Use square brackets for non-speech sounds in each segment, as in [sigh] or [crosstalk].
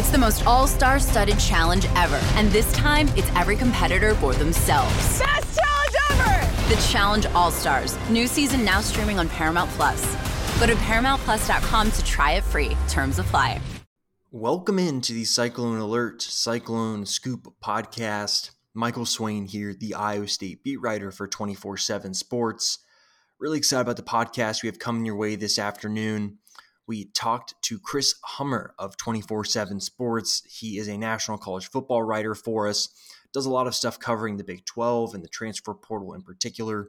It's the most all star studded challenge ever. And this time, it's every competitor for themselves. Best challenge ever! The Challenge All Stars. New season now streaming on Paramount Plus. Go to ParamountPlus.com to try it free. Terms apply. Welcome into the Cyclone Alert Cyclone Scoop podcast. Michael Swain here, the Iowa State beat writer for 24 7 Sports. Really excited about the podcast we have coming your way this afternoon. We talked to Chris Hummer of 24 7 Sports. He is a national college football writer for us, does a lot of stuff covering the Big 12 and the transfer portal in particular.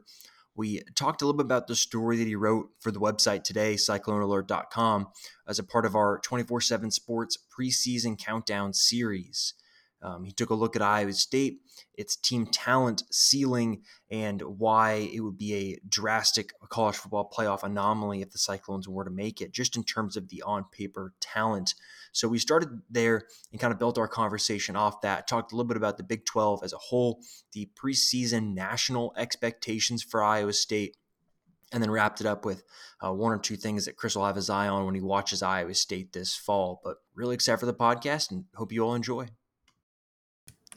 We talked a little bit about the story that he wrote for the website today, cyclonealert.com, as a part of our 24 7 Sports preseason countdown series. Um, he took a look at Iowa State, its team talent ceiling, and why it would be a drastic college football playoff anomaly if the Cyclones were to make it, just in terms of the on paper talent. So we started there and kind of built our conversation off that, talked a little bit about the Big 12 as a whole, the preseason national expectations for Iowa State, and then wrapped it up with uh, one or two things that Chris will have his eye on when he watches Iowa State this fall. But really excited for the podcast and hope you all enjoy.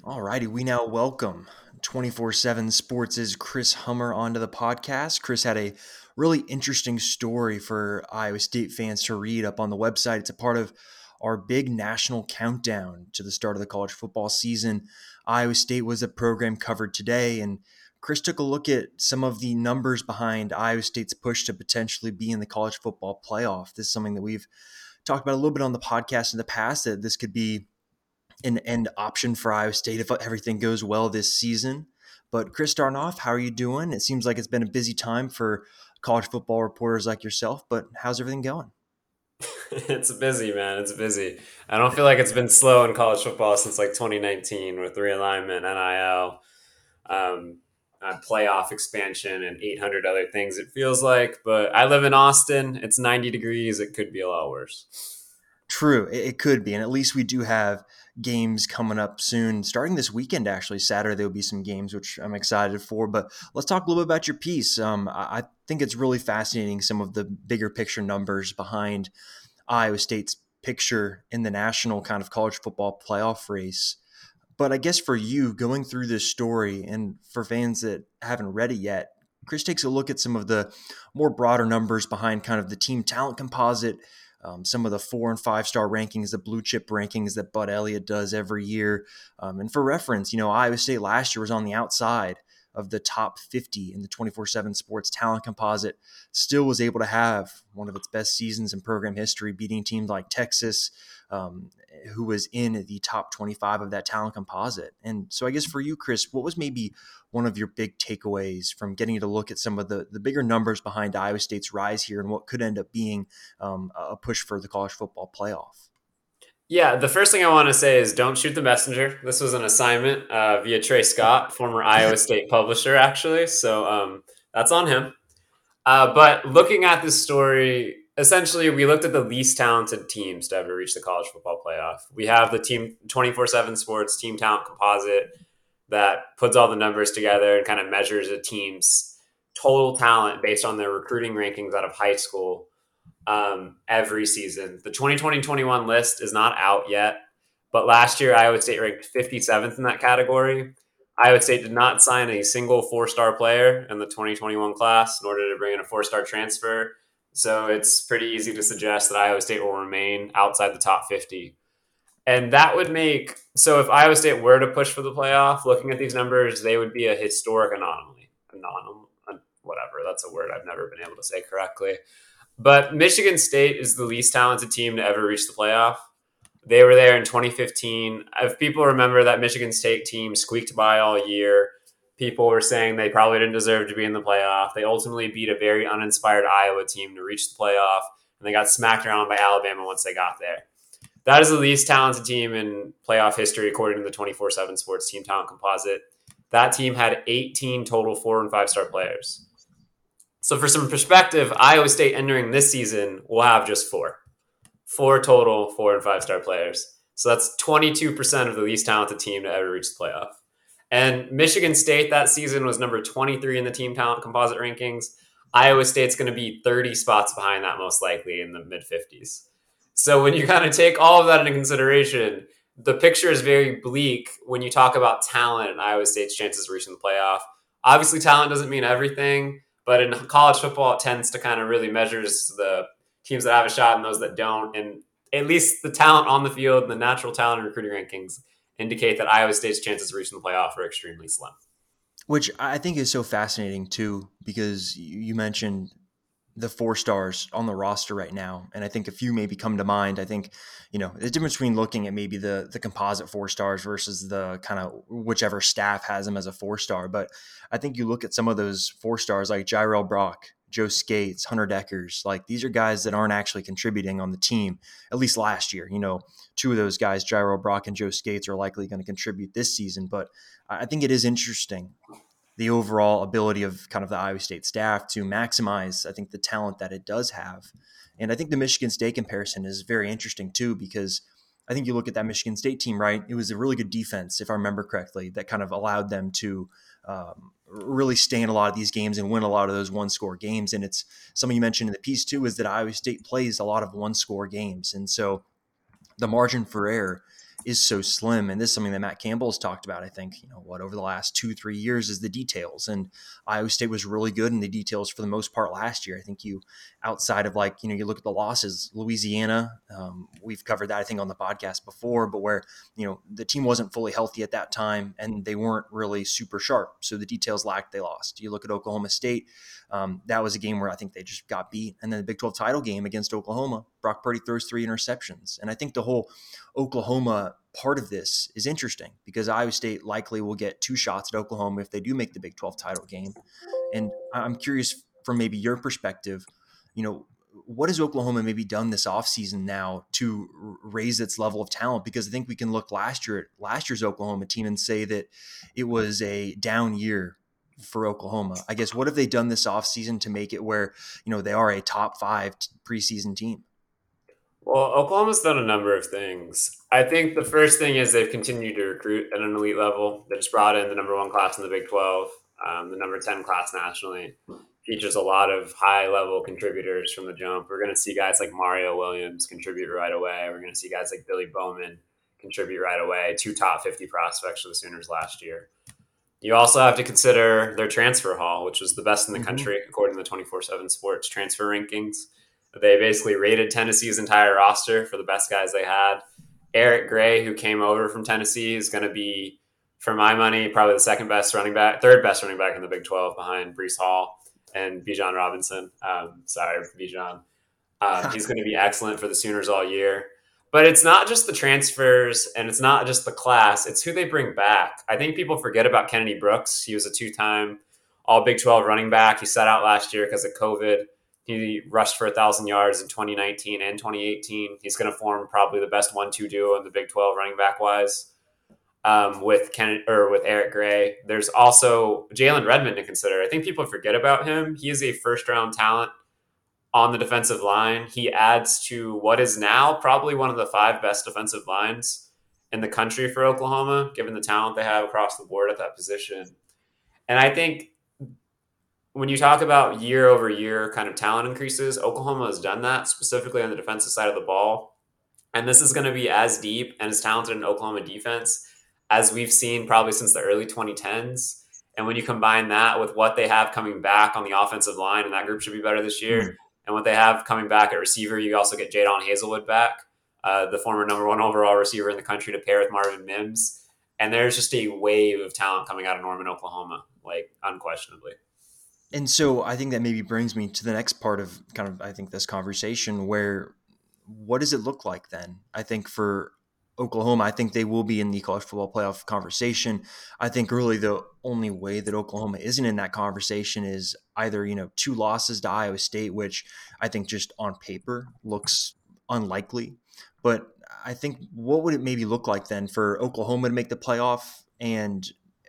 All righty, we now welcome 24 7 Sports' Chris Hummer onto the podcast. Chris had a really interesting story for Iowa State fans to read up on the website. It's a part of our big national countdown to the start of the college football season. Iowa State was a program covered today, and Chris took a look at some of the numbers behind Iowa State's push to potentially be in the college football playoff. This is something that we've talked about a little bit on the podcast in the past that this could be an end option for Iowa State if everything goes well this season. But Chris, Darnoff, how are you doing? It seems like it's been a busy time for college football reporters like yourself, but how's everything going? [laughs] it's busy, man. It's busy. I don't feel like it's been slow in college football since like 2019 with realignment, NIL, um, uh, playoff expansion, and 800 other things. It feels like, but I live in Austin. It's 90 degrees. It could be a lot worse. True, it could be, and at least we do have games coming up soon. Starting this weekend, actually, Saturday, there will be some games, which I'm excited for. But let's talk a little bit about your piece. Um, I think it's really fascinating some of the bigger picture numbers behind Iowa State's picture in the national kind of college football playoff race. But I guess for you, going through this story, and for fans that haven't read it yet, Chris takes a look at some of the more broader numbers behind kind of the team talent composite um, some of the four and five star rankings, the blue chip rankings that Bud Elliott does every year. Um, and for reference, you know, Iowa State last year was on the outside of the top 50 in the 24 7 sports talent composite, still was able to have one of its best seasons in program history, beating teams like Texas, um, who was in the top 25 of that talent composite. And so, I guess for you, Chris, what was maybe one of your big takeaways from getting to look at some of the, the bigger numbers behind Iowa State's rise here and what could end up being um, a push for the college football playoff? Yeah, the first thing I want to say is don't shoot the messenger. This was an assignment uh, via Trey Scott, former Iowa [laughs] State publisher, actually. So um, that's on him. Uh, but looking at this story, essentially, we looked at the least talented teams to ever reach the college football playoff. We have the team 24 7 sports team talent composite that puts all the numbers together and kind of measures a team's total talent based on their recruiting rankings out of high school um, every season. The 2020-21 list is not out yet, but last year Iowa State ranked 57th in that category. Iowa State did not sign a single four-star player in the 2021 class in order to bring in a four-star transfer. So it's pretty easy to suggest that Iowa State will remain outside the top 50. And that would make so if Iowa State were to push for the playoff, looking at these numbers, they would be a historic anomaly. Anomaly, whatever. That's a word I've never been able to say correctly. But Michigan State is the least talented team to ever reach the playoff. They were there in 2015. If people remember that Michigan State team squeaked by all year, people were saying they probably didn't deserve to be in the playoff. They ultimately beat a very uninspired Iowa team to reach the playoff, and they got smacked around by Alabama once they got there. That is the least talented team in playoff history, according to the 24 7 Sports Team Talent Composite. That team had 18 total four and five star players. So, for some perspective, Iowa State entering this season will have just four, four total four and five star players. So that's 22% of the least talented team to ever reach the playoff. And Michigan State that season was number 23 in the team talent composite rankings. Iowa State's going to be 30 spots behind that, most likely in the mid 50s. So when you kind of take all of that into consideration, the picture is very bleak when you talk about talent and Iowa State's chances of reaching the playoff. Obviously, talent doesn't mean everything, but in college football, it tends to kind of really measures the teams that have a shot and those that don't. And at least the talent on the field and the natural talent and recruiting rankings indicate that Iowa State's chances of reaching the playoff are extremely slim. Which I think is so fascinating too, because you mentioned the four stars on the roster right now, and I think a few maybe come to mind. I think you know the difference between looking at maybe the the composite four stars versus the kind of whichever staff has them as a four star. But I think you look at some of those four stars like Jirehl Brock, Joe Scates, Hunter Dekkers. Like these are guys that aren't actually contributing on the team, at least last year. You know, two of those guys, Jirehl Brock and Joe Scates, are likely going to contribute this season. But I think it is interesting the overall ability of kind of the Iowa State staff to maximize, I think, the talent that it does have. And I think the Michigan State comparison is very interesting too, because I think you look at that Michigan State team, right? It was a really good defense, if I remember correctly, that kind of allowed them to um, really stay in a lot of these games and win a lot of those one score games. And it's something you mentioned in the piece too is that Iowa State plays a lot of one score games. And so the margin for error is so slim. And this is something that Matt Campbell has talked about, I think, you know, what over the last two, three years is the details. And Iowa State was really good in the details for the most part last year. I think you, outside of like, you know, you look at the losses, Louisiana, um, we've covered that, I think, on the podcast before, but where, you know, the team wasn't fully healthy at that time and they weren't really super sharp. So the details lacked, they lost. You look at Oklahoma State, um, that was a game where I think they just got beat. And then the Big 12 title game against Oklahoma, Brock Purdy throws three interceptions. And I think the whole Oklahoma part of this is interesting because Iowa State likely will get two shots at Oklahoma if they do make the Big 12 title game. And I'm curious from maybe your perspective, you know, what has Oklahoma maybe done this offseason now to raise its level of talent? Because I think we can look last year at last year's Oklahoma team and say that it was a down year for Oklahoma. I guess what have they done this offseason to make it where, you know, they are a top five preseason team? Well, Oklahoma's done a number of things. I think the first thing is they've continued to recruit at an elite level. They just brought in the number one class in the Big 12, um, the number 10 class nationally. Features a lot of high level contributors from the jump. We're going to see guys like Mario Williams contribute right away. We're going to see guys like Billy Bowman contribute right away. Two top 50 prospects for the Sooners last year. You also have to consider their transfer haul, which was the best in the mm-hmm. country according to the 24 7 sports transfer rankings. They basically rated Tennessee's entire roster for the best guys they had. Eric Gray, who came over from Tennessee, is going to be, for my money, probably the second best running back, third best running back in the Big 12 behind Breece Hall and Bijan Robinson. Um, sorry, Bijan. Um, [laughs] he's going to be excellent for the Sooners all year. But it's not just the transfers and it's not just the class, it's who they bring back. I think people forget about Kennedy Brooks. He was a two time All Big 12 running back. He sat out last year because of COVID. He rushed for a thousand yards in 2019 and 2018. He's going to form probably the best one-two duo in the Big 12 running back wise. Um, with Ken or with Eric Gray, there's also Jalen Redmond to consider. I think people forget about him. He is a first-round talent on the defensive line. He adds to what is now probably one of the five best defensive lines in the country for Oklahoma, given the talent they have across the board at that position. And I think when you talk about year over year kind of talent increases, Oklahoma has done that specifically on the defensive side of the ball. And this is going to be as deep and as talented in Oklahoma defense as we've seen probably since the early 2010s. And when you combine that with what they have coming back on the offensive line, and that group should be better this year, mm-hmm. and what they have coming back at receiver, you also get Jadon Haselwood back, uh, the former number one overall receiver in the country, to pair with Marvin Mims. And there's just a wave of talent coming out of Norman, Oklahoma, like unquestionably. And so I think that maybe brings me to the next part of kind of I think this conversation where what does it look like then? I think for Oklahoma, I think they will be in the college football playoff conversation. I think really the only way that Oklahoma isn't in that conversation is either, you know, two losses to Iowa State, which I think just on paper looks unlikely. But I think what would it maybe look like then for Oklahoma to make the playoff and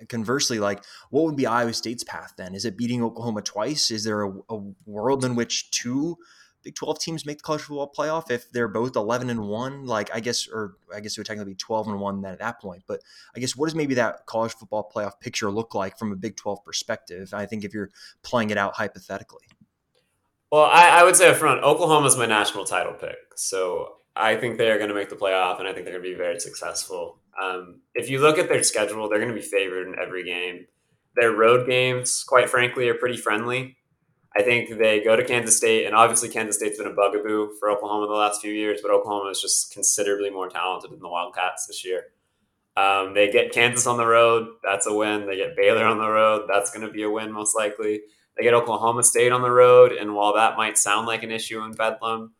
conversely, like what would be Iowa State's path then? Is it beating Oklahoma twice? Is there a, a world in which two Big 12 teams make the college football playoff if they're both 11 and 1 like i guess or i guess it would technically be 12 and 1 then at that point but i guess what does maybe that college football playoff picture look like from a big 12 perspective i think if you're playing it out hypothetically well i, I would say up front oklahoma's my national title pick so I think they are going to make the playoff, and I think they're going to be very successful. Um, if you look at their schedule, they're going to be favored in every game. Their road games, quite frankly, are pretty friendly. I think they go to Kansas State, and obviously Kansas State's been a bugaboo for Oklahoma the last few years, but Oklahoma is just considerably more talented than the Wildcats this year. Um, they get Kansas on the road, that's a win. They get Baylor on the road, that's going to be a win most likely. They get Oklahoma State on the road, and while that might sound like an issue in Bedlam,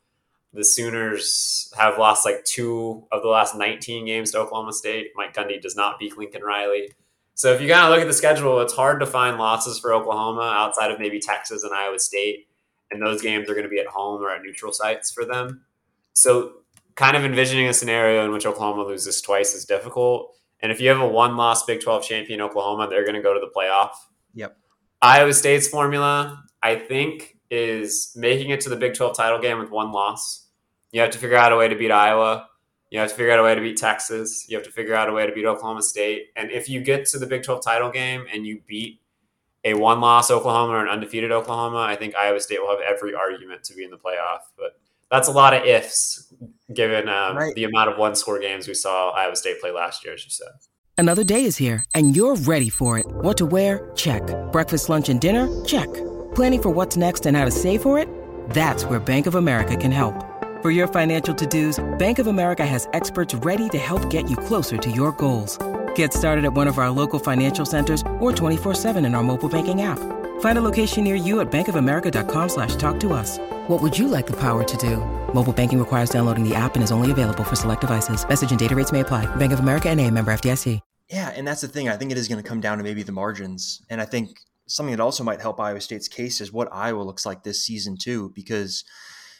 the Sooners have lost like two of the last 19 games to Oklahoma State. Mike Gundy does not beat Lincoln Riley. So if you kind of look at the schedule, it's hard to find losses for Oklahoma outside of maybe Texas and Iowa State. And those games are going to be at home or at neutral sites for them. So kind of envisioning a scenario in which Oklahoma loses twice is difficult. And if you have a one loss Big 12 champion Oklahoma, they're going to go to the playoff. Yep. Iowa State's formula, I think, is making it to the Big 12 title game with one loss you have to figure out a way to beat Iowa. You have to figure out a way to beat Texas. You have to figure out a way to beat Oklahoma State. And if you get to the Big 12 title game and you beat a one loss Oklahoma or an undefeated Oklahoma, I think Iowa State will have every argument to be in the playoff. But that's a lot of ifs given um, right. the amount of one score games we saw Iowa State play last year, as you said. Another day is here and you're ready for it. What to wear? Check. Breakfast, lunch, and dinner? Check. Planning for what's next and how to save for it? That's where Bank of America can help. For your financial to-dos, Bank of America has experts ready to help get you closer to your goals. Get started at one of our local financial centers or 24-7 in our mobile banking app. Find a location near you at bankofamerica.com slash talk to us. What would you like the power to do? Mobile banking requires downloading the app and is only available for select devices. Message and data rates may apply. Bank of America and a member FDIC. Yeah, and that's the thing. I think it is going to come down to maybe the margins. And I think something that also might help Iowa State's case is what Iowa looks like this season too, because –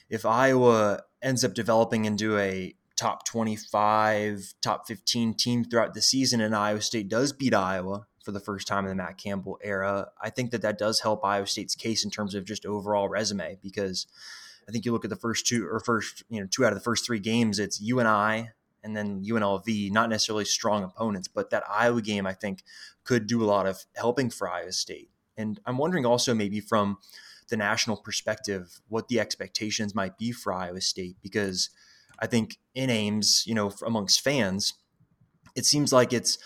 if Iowa ends up developing into a top 25, top 15 team throughout the season, and Iowa State does beat Iowa for the first time in the Matt Campbell era, I think that that does help Iowa State's case in terms of just overall resume because I think you look at the first two or first, you know, two out of the first three games, it's UNI and then UNLV, not necessarily strong opponents, but that Iowa game I think could do a lot of helping for Iowa State. And I'm wondering also maybe from the national perspective, what the expectations might be for Iowa State, because I think in Ames, you know, amongst fans, it seems like it's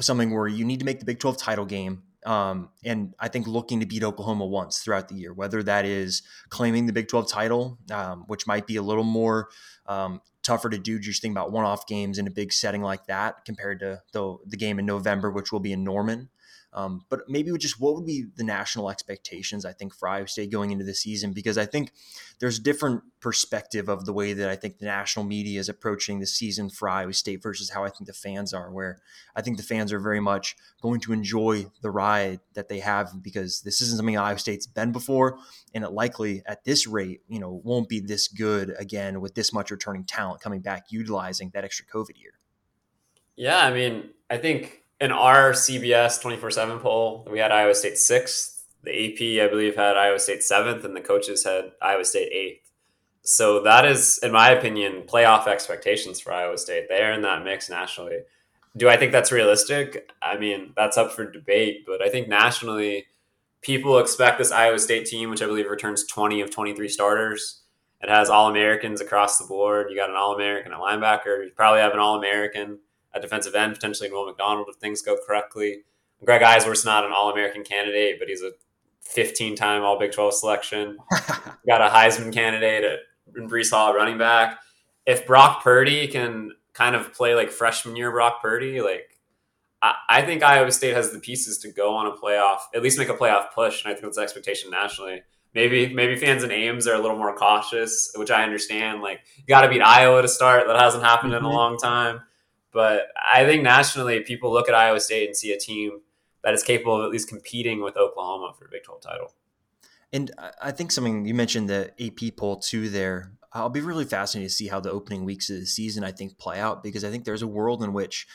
something where you need to make the Big 12 title game. Um, and I think looking to beat Oklahoma once throughout the year, whether that is claiming the Big 12 title, um, which might be a little more um, tougher to do just think about one-off games in a big setting like that compared to the, the game in November, which will be in Norman. Um, but maybe just what would be the national expectations, I think, for Iowa State going into the season? Because I think there's a different perspective of the way that I think the national media is approaching the season for Iowa State versus how I think the fans are, where I think the fans are very much going to enjoy the ride that they have because this isn't something Iowa State's been before. And it likely at this rate, you know, won't be this good again with this much returning talent coming back, utilizing that extra COVID year. Yeah, I mean, I think in our CBS 24 7 poll, we had Iowa State sixth. The AP, I believe, had Iowa State seventh, and the coaches had Iowa State eighth. So that is, in my opinion, playoff expectations for Iowa State. They're in that mix nationally. Do I think that's realistic? I mean, that's up for debate, but I think nationally, people expect this Iowa State team, which I believe returns 20 of 23 starters. It has All Americans across the board. You got an All American, a linebacker. You probably have an All American a defensive end, potentially Will McDonald if things go correctly. Greg Eisworth's not an All American candidate, but he's a 15 time All Big 12 selection. [laughs] got a Heisman candidate in Breece Hall running back. If Brock Purdy can kind of play like freshman year Brock Purdy, like I, I think Iowa State has the pieces to go on a playoff, at least make a playoff push, and I think that's the expectation nationally. Maybe maybe fans in Ames are a little more cautious, which I understand. Like you got to beat Iowa to start. That hasn't happened mm-hmm. in a mm-hmm. long time. But I think nationally, people look at Iowa State and see a team that is capable of at least competing with Oklahoma for a Big 12 title. And I think something you mentioned the AP poll too there. I'll be really fascinated to see how the opening weeks of the season I think play out because I think there's a world in which,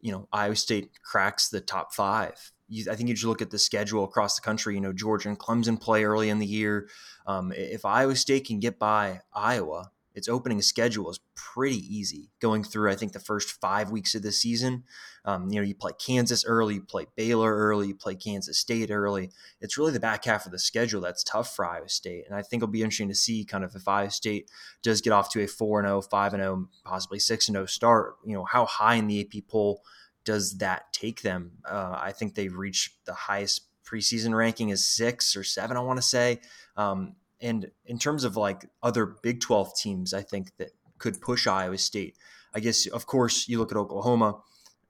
you know, Iowa State cracks the top five. You, I think you just look at the schedule across the country. You know, Georgia and Clemson play early in the year. Um, if Iowa State can get by Iowa, its opening schedule is pretty easy going through, I think, the first five weeks of the season. Um, you know, you play Kansas early, you play Baylor early, you play Kansas State early. It's really the back half of the schedule that's tough for Iowa State. And I think it'll be interesting to see kind of if Iowa State does get off to a 4 0, 5 0, possibly 6 0 start, you know, how high in the AP poll does that take them? Uh, I think they've reached the highest preseason ranking is six or seven, I want to say. Um, and in terms of like other Big 12 teams, I think that could push Iowa State. I guess, of course, you look at Oklahoma,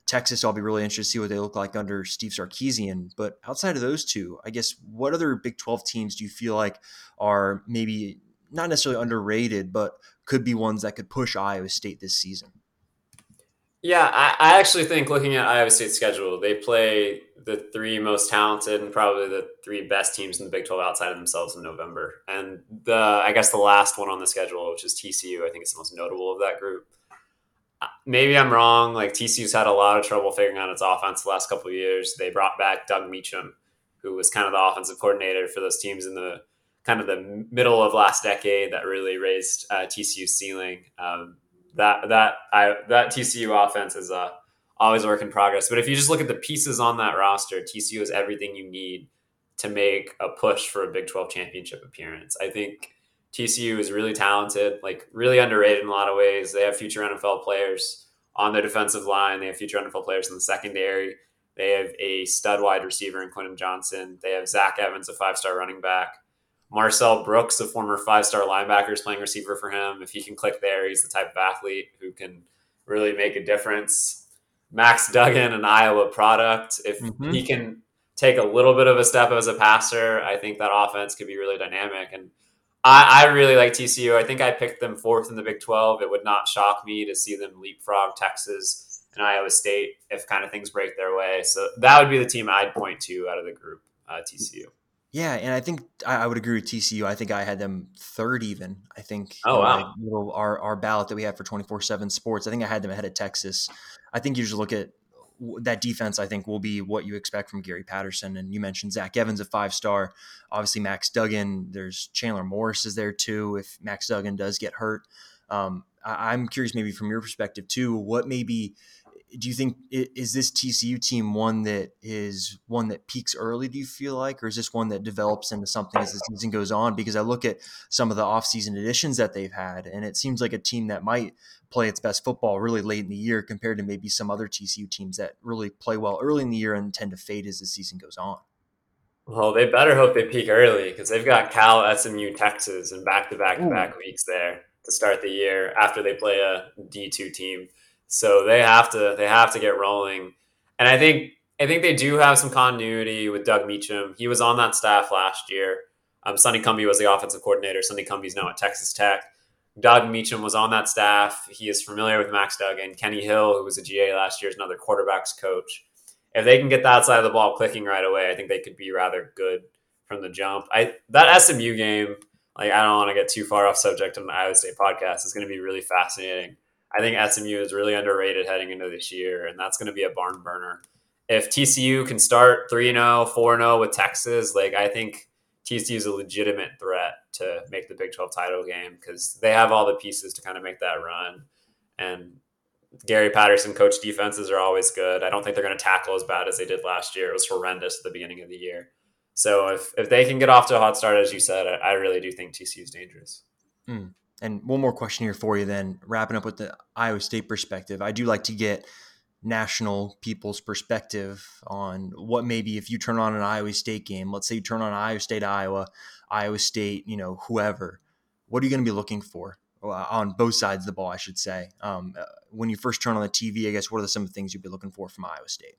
Texas. I'll be really interested to see what they look like under Steve Sarkisian. But outside of those two, I guess, what other Big 12 teams do you feel like are maybe not necessarily underrated, but could be ones that could push Iowa State this season? Yeah, I, I, actually think looking at Iowa State's schedule, they play the three most talented and probably the three best teams in the Big 12 outside of themselves in November. And the I guess the last one on the schedule, which is TCU, I think it's the most notable of that group. Uh, maybe I'm wrong. Like TCU's had a lot of trouble figuring out its offense the last couple of years. They brought back Doug Meacham, who was kind of the offensive coordinator for those teams in the kind of the middle of last decade that really raised uh, TCU's ceiling. Um, that that I that TCU offense is uh, always a work in progress. But if you just look at the pieces on that roster, TCU is everything you need to make a push for a Big 12 championship appearance. I think TCU is really talented, like really underrated in a lot of ways. They have future NFL players on their defensive line. They have future NFL players in the secondary. They have a stud wide receiver in Quentin Johnston. They have Zach Evans, a five star running back. Marcel Brooks, a former five star linebacker, is playing receiver for him. If he can click there, he's the type of athlete who can really make a difference. Max Duggan, an Iowa product, if mm-hmm. he can take a little bit of a step as a passer, I think that offense could be really dynamic. And I, I really like TCU. I think I picked them fourth in the Big 12. It would not shock me to see them leapfrog Texas and Iowa State if kind of things break their way. So that would be the team I'd point to out of the group, uh, TCU. Yeah, and I think I would agree with TCU. I think I had them third even. I think oh wow, our our ballot that we have for twenty four seven sports. I think I had them ahead of Texas. I think you just look at that defense. I think will be what you expect from Gary Patterson. And you mentioned Zach Evans, a five star. Obviously Max Duggan. There's Chandler Morris is there too. If Max Duggan does get hurt, um, I, I'm curious maybe from your perspective too. What maybe do you think is this TCU team one that is one that peaks early? Do you feel like, or is this one that develops into something as the season goes on? Because I look at some of the offseason additions that they've had, and it seems like a team that might play its best football really late in the year compared to maybe some other TCU teams that really play well early in the year and tend to fade as the season goes on. Well, they better hope they peak early because they've got Cal, SMU, Texas, and back to back to back weeks there to start the year after they play a D two team. So they have to they have to get rolling. And I think I think they do have some continuity with Doug Meacham. He was on that staff last year. Um, Sonny Cumbie was the offensive coordinator. Sonny Cumbie's now at Texas Tech. Doug Meacham was on that staff. He is familiar with Max Duggan. Kenny Hill, who was a GA last year, is another quarterbacks coach. If they can get that side of the ball clicking right away, I think they could be rather good from the jump. I that SMU game, like I don't want to get too far off subject on the Iowa State podcast, is going to be really fascinating. I think SMU is really underrated heading into this year, and that's going to be a barn burner. If TCU can start 3 0, 4 0 with Texas, like I think TCU is a legitimate threat to make the Big 12 title game because they have all the pieces to kind of make that run. And Gary Patterson coach defenses are always good. I don't think they're going to tackle as bad as they did last year. It was horrendous at the beginning of the year. So if, if they can get off to a hot start, as you said, I, I really do think TCU is dangerous. Mm. And one more question here for you, then wrapping up with the Iowa State perspective. I do like to get national people's perspective on what maybe if you turn on an Iowa State game, let's say you turn on Iowa State, Iowa, Iowa State, you know, whoever, what are you going to be looking for uh, on both sides of the ball, I should say? Um, uh, when you first turn on the TV, I guess, what are some of the things you'd be looking for from Iowa State?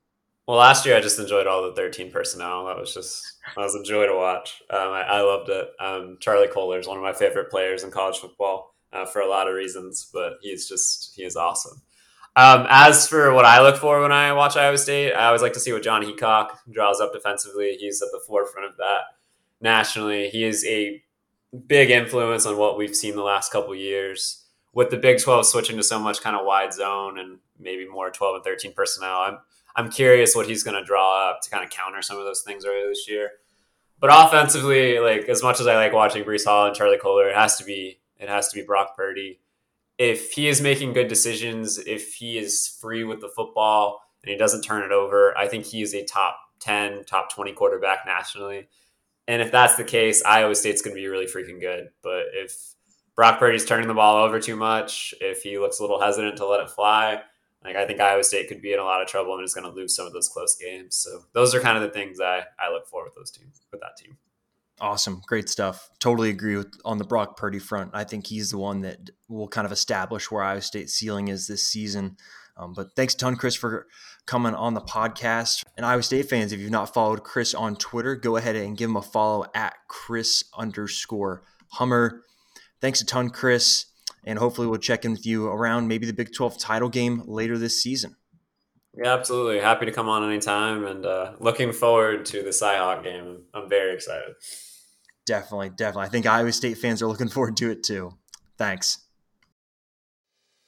Well, last year I just enjoyed all the 13 personnel. That was just that was a joy to watch. Um, I, I, loved it. Um, Charlie Kolar is one of my favorite players in college football uh, for a lot of reasons, but he's just he is awesome. Um, as for what I look for when I watch Iowa State, I always like to see what Jon Heacock draws up defensively. He's at the forefront of that nationally. He is a big influence on what we've seen the last couple years with the Big 12 switching to so much kind of wide zone and maybe more 12 and 13 personnel. I'm I'm curious what he's going to draw up to kind of counter some of those things earlier this year. But offensively, like as much as I like watching Breece Hall and Charlie Kolar, it has to be it has to be Brock Purdy. If he is making good decisions, if he is free with the football and he doesn't turn it over, I think he is a top 10, top 20 quarterback nationally. And if that's the case, Iowa State's going to be really freaking good. But if Brock Purdy's turning the ball over too much, if he looks a little hesitant to let it fly, like I think Iowa State could be in a lot of trouble and is going to lose some of those close games. So those are kind of the things I, I look for with those teams, with that team. Awesome. Great stuff. Totally agree with on the Brock Purdy front. I think he's the one that will kind of establish where Iowa State's ceiling is this season. Um, but thanks a ton, Chris, for coming on the podcast. And Iowa State fans, if you've not followed Chris on Twitter, go ahead and give him a follow at Chris underscore Hummer. Thanks a ton, Chris. And hopefully we'll check in with you around maybe the Big 12 title game later this season. Yeah, absolutely. Happy to come on anytime and uh, looking forward to the Cyhawk game. I'm very excited. Definitely, definitely. I think Iowa State fans are looking forward to it too. Thanks.